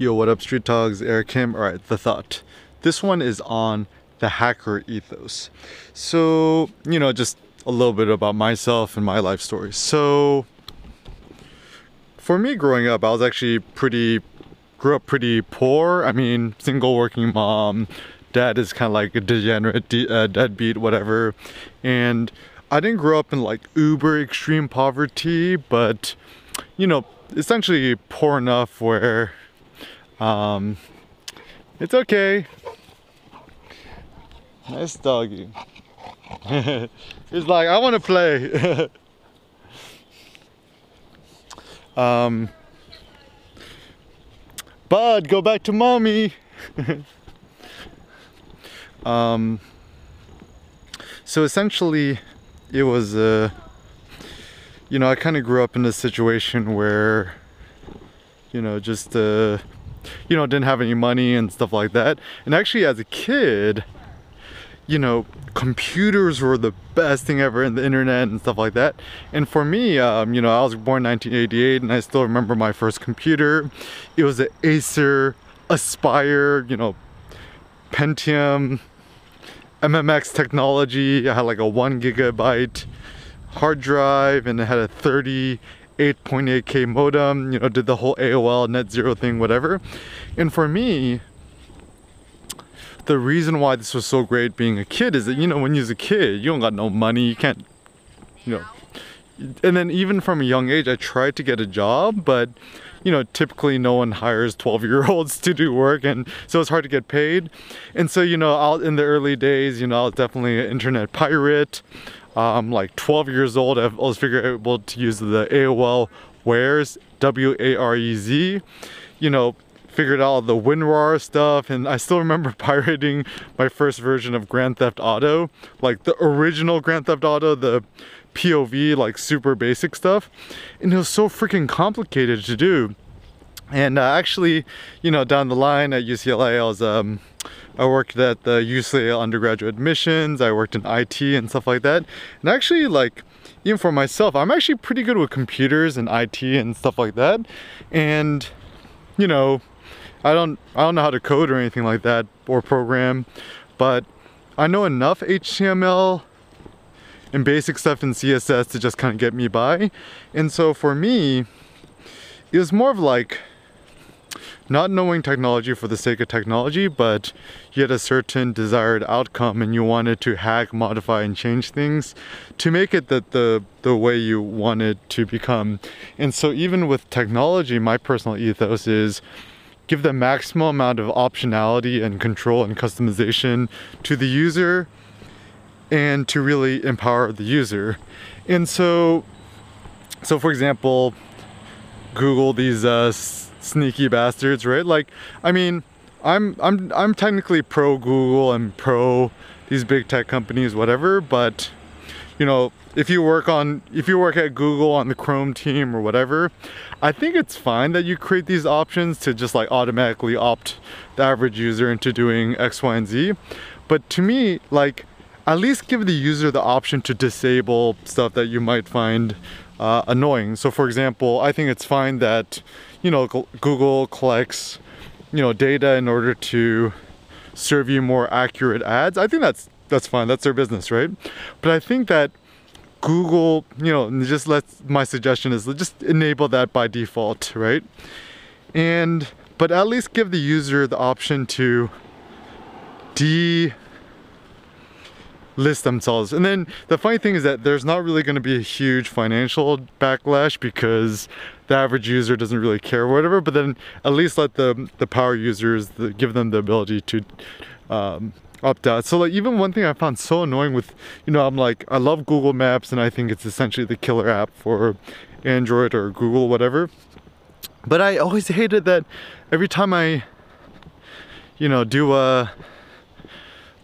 Yo, what up, Street Dogs? Eric Kim. All right, the thought. This one is on the hacker ethos. So, you know, just a little bit about myself and my life story. So, for me growing up, I was actually pretty, grew up pretty poor. I mean, single working mom. Dad is kind of like a degenerate, de- uh, deadbeat, whatever. And I didn't grow up in like uber extreme poverty, but, you know, essentially poor enough where um, it's okay. Nice doggy. He's like, I want to play. um, Bud, go back to mommy. um, so essentially, it was, uh, you know, I kind of grew up in a situation where, you know, just, uh, you know, didn't have any money and stuff like that. And actually, as a kid, you know, computers were the best thing ever in the internet and stuff like that. And for me, um, you know, I was born 1988 and I still remember my first computer. It was an Acer Aspire, you know, Pentium, MMX technology. I had like a one gigabyte hard drive and it had a 38.8K modem, you know, did the whole AOL net zero thing, whatever. And for me, the reason why this was so great being a kid is that you know when you're a kid you don't got no money you can't you know. And then even from a young age i tried to get a job but you know typically no one hires 12 year olds to do work and so it's hard to get paid. And so you know I'll, in the early days you know i was definitely an internet pirate um, like 12 years old i was able to use the aol wares w-a-r-e-z you know figured out the WinRAR stuff and I still remember pirating my first version of Grand Theft Auto, like the original Grand Theft Auto, the POV, like super basic stuff. And it was so freaking complicated to do. And uh, actually, you know, down the line at UCLA, I was, um, I worked at the UCLA undergraduate admissions, I worked in IT and stuff like that. And actually, like, even for myself, I'm actually pretty good with computers and IT and stuff like that. And, you know, I don't I don't know how to code or anything like that or program, but I know enough HTML and basic stuff in CSS to just kind of get me by. And so for me, it was more of like not knowing technology for the sake of technology, but you had a certain desired outcome and you wanted to hack, modify, and change things to make it that the the way you wanted to become. And so even with technology, my personal ethos is give the maximum amount of optionality and control and customization to the user and to really empower the user. And so, so for example, Google these uh, sneaky bastards, right? Like, I mean, I'm I'm I'm technically pro Google and pro these big tech companies, whatever, but you know, if you work on if you work at Google on the Chrome team or whatever, I think it's fine that you create these options to just like automatically opt the average user into doing X, Y, and Z. But to me, like at least give the user the option to disable stuff that you might find uh, annoying. So for example, I think it's fine that you know Google collects you know data in order to serve you more accurate ads. I think that's that's fine. That's their business, right? But I think that Google, you know, just let my suggestion is just enable that by default, right? And but at least give the user the option to de list themselves. And then the funny thing is that there's not really going to be a huge financial backlash because the average user doesn't really care whatever, but then at least let the the power users the, give them the ability to um, opt out. So like even one thing I found so annoying with, you know, I'm like, I love Google Maps and I think it's essentially the killer app for Android or Google, whatever. But I always hated that every time I, you know, do a, uh,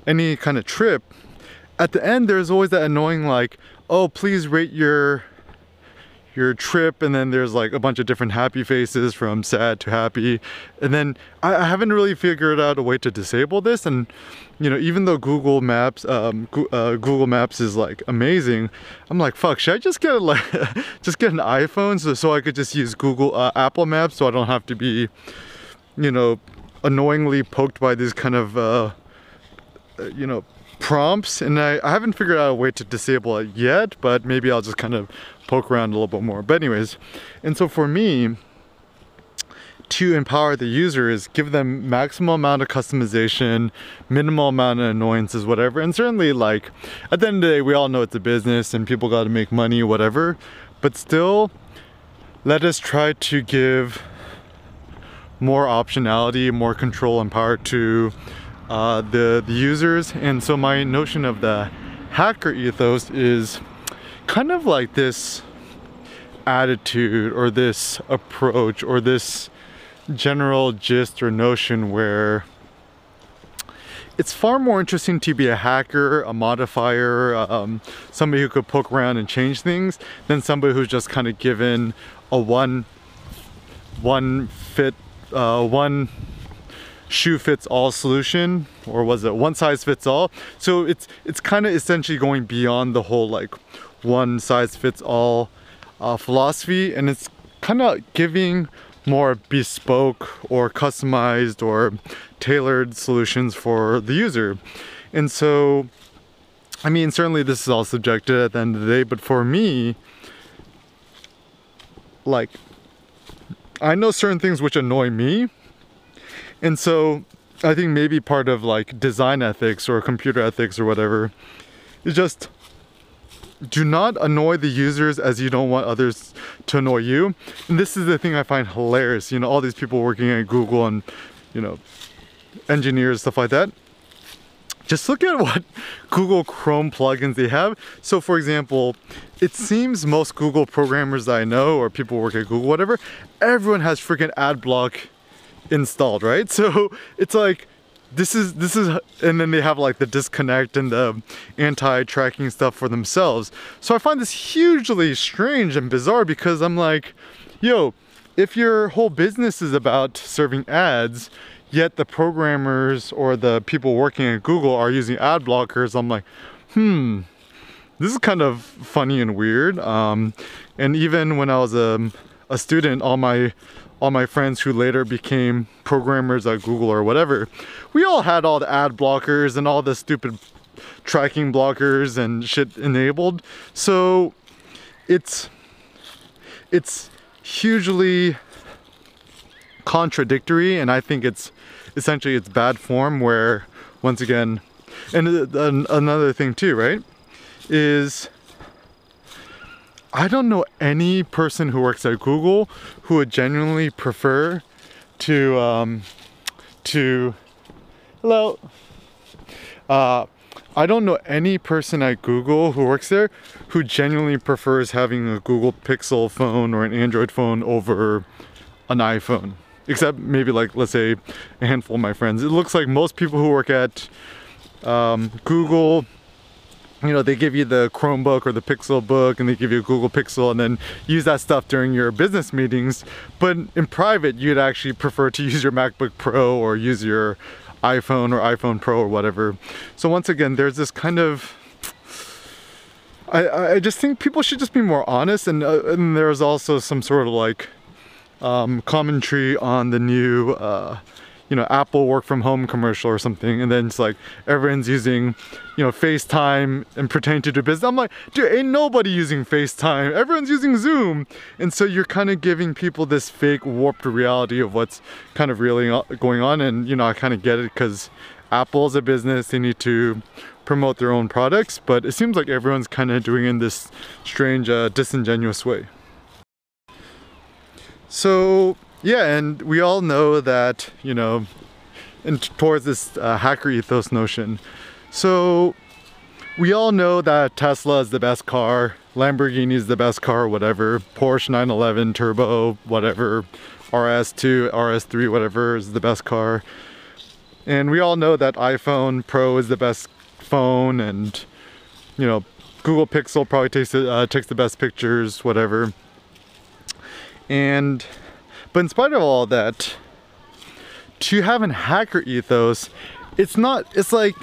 any kind of trip, at the end there's always that annoying like, oh, please rate your your trip. And then there's like a bunch of different happy faces from sad to happy. And then I, I haven't really figured out a way to disable this. And you know even though Google Maps um, uh, Google Maps is like amazing I'm like fuck should I just get a, like just get an iPhone so, so I could just use Google uh, Apple Maps so I don't have to be you know, annoyingly poked by these kind of, uh, uh, you know, prompts and I, I haven't figured out a way to disable it yet, but maybe I'll just kind of poke around a little bit more. But anyways, and so for me, to empower the user is give them maximum amount of customization, minimal amount of annoyances, whatever. And certainly like at the end of the day, we all know it's a business and people got to make money, whatever. But still, let us try to give more optionality, more control and power to uh, the, the users. And so my notion of the hacker ethos is kind of like this attitude or this approach or this general gist or notion where it's far more interesting to be a hacker, a modifier, um, somebody who could poke around and change things than somebody who's just kind of given a one one fit uh, one shoe fits all solution or was it one size fits all? So it's it's kind of essentially going beyond the whole like one size fits all uh, philosophy and it's kind of giving more bespoke or customized or tailored solutions for the user. And so I mean certainly this is all subjective at the end of the day but for me like I know certain things which annoy me and so I think maybe part of like design ethics or computer ethics or whatever is just do not annoy the users as you don't want others to annoy you. And this is the thing I find hilarious. You know, all these people working at Google and, you know, engineers, stuff like that. Just look at what Google Chrome plugins they have. So for example, it seems most Google programmers that I know or people work at Google, whatever, everyone has freaking ad block installed, right? So it's like, this is, this is, and then they have like the disconnect and the anti-tracking stuff for themselves. So I find this hugely strange and bizarre because I'm like, yo, if your whole business is about serving ads, yet the programmers or the people working at Google are using ad blockers, I'm like, hmm, this is kind of funny and weird. Um, and even when I was a, a student, all my all my friends who later became programmers at Google or whatever, we all had all the ad blockers and all the stupid tracking blockers and shit enabled. So it's it's hugely contradictory and I think it's essentially it's bad form where once again and uh, another thing too right is I don't know any person who works at Google who would genuinely prefer to, um, to, hello, uh, I don't know any person at Google who works there who genuinely prefers having a Google Pixel phone or an Android phone over an iPhone. Except maybe like, let's say a handful of my friends. It looks like most people who work at um, Google you know, they give you the Chromebook or the Pixel book and they give you a Google Pixel and then use that stuff during your business meetings. But in private, you'd actually prefer to use your MacBook Pro or use your iPhone or iPhone Pro or whatever. So once again, there's this kind of I, I just think people should just be more honest and, uh, and there's also some sort of like um, commentary on the new uh, you know, Apple work from home commercial or something. And then it's like, everyone's using, you know, FaceTime and pretending to do business. I'm like, dude, ain't nobody using FaceTime. Everyone's using Zoom. And so you're kind of giving people this fake warped reality of what's kind of really going on. And, you know, I kind of get it because Apple's a business. They need to promote their own products. But it seems like everyone's kind of doing in this strange, uh, disingenuous way. So yeah, and we all know that, you know, and towards this uh, hacker ethos notion. So we all know that Tesla is the best car, Lamborghini is the best car, whatever, Porsche 911 Turbo, whatever, RS2, RS3, whatever is the best car. And we all know that iPhone Pro is the best phone and, you know, Google Pixel probably takes, uh, takes the best pictures, whatever. And but in spite of all that, to have an hacker ethos, it's not, it's like,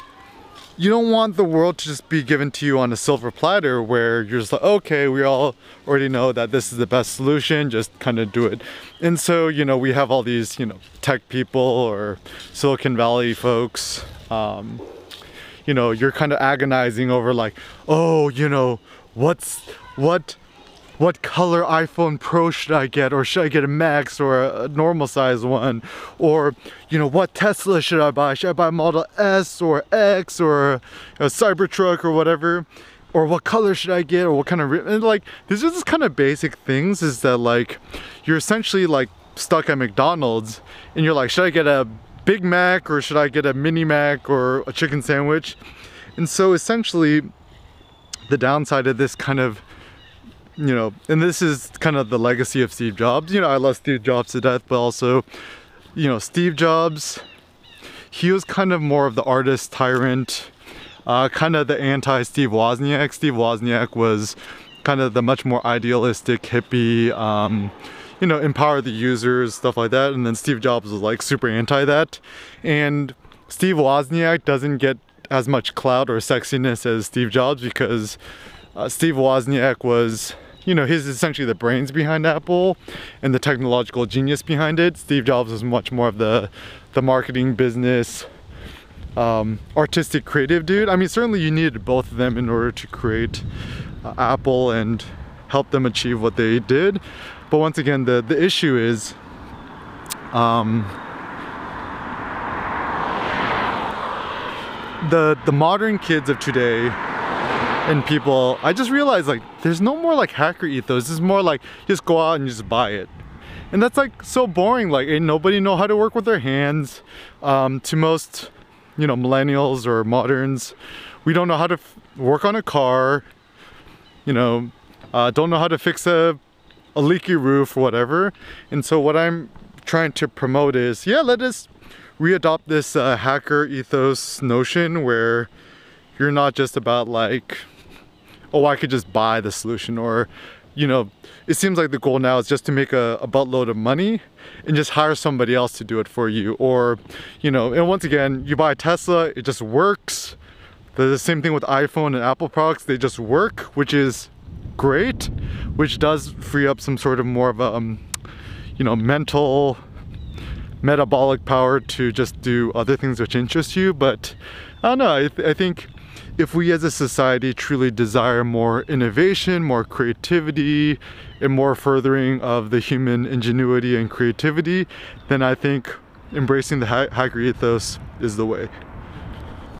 you don't want the world to just be given to you on a silver platter where you're just like, okay, we all already know that this is the best solution, just kind of do it. And so, you know, we have all these, you know, tech people or Silicon Valley folks, um, you know, you're kind of agonizing over like, oh, you know, what's, what, what color iPhone Pro should I get? Or should I get a Max or a, normal size one? Or you know what Tesla should I buy? Should I buy Model S or X or a, Cybertruck or whatever? Or what color should I get? Or what kind of and like these are just kind of basic things is that like you're essentially like stuck at McDonald's and you're like should I get a Big Mac or should I get a mini Mac or a chicken sandwich? And so essentially the downside of this kind of you know, and this is kind of the legacy of Steve Jobs. You know, I love Steve Jobs to death, but also, you know, Steve Jobs, he was kind of more of the artist tyrant, uh, kind of the anti-Steve Wozniak. Steve Wozniak was kind of the much more idealistic hippie, um, you know, empower the users, stuff like that. And then Steve Jobs was like super anti that. And Steve Wozniak doesn't get as much clout or sexiness as Steve Jobs because uh, Steve Wozniak was, you know, he's essentially the brains behind Apple and the technological genius behind it. Steve Jobs was much more of the, the marketing business, um, artistic creative dude. I mean, certainly you needed both of them in order to create uh, Apple and help them achieve what they did. But once again, the, the issue is, um, the the modern kids of today and people I just realized like there's no more like hacker ethos. It's more like just go out and just buy it. And that's like so boring like ain't nobody know how to work with their hands. Um, to most you know millennials or moderns we don't know how to work on a car you know uh, don't know how to fix a, a leaky roof or whatever. And so what I'm trying to promote is yeah let us readopt this uh, hacker ethos notion where you're not just about like oh, I could just buy the solution or, you know, it seems like the goal now is just to make a, a buttload of money and just hire somebody else to do it for you. Or, you know, and once again, you buy a Tesla, it just works. The same thing with iPhone and Apple products, they just work, which is great, which does free up some sort of more of a, um, you know, mental, metabolic power to just do other things which interest you. But I don't know, I, th I think if we as a society truly desire more innovation, more creativity, and more furthering of the human ingenuity and creativity, then I think embracing the hacker ethos is the way.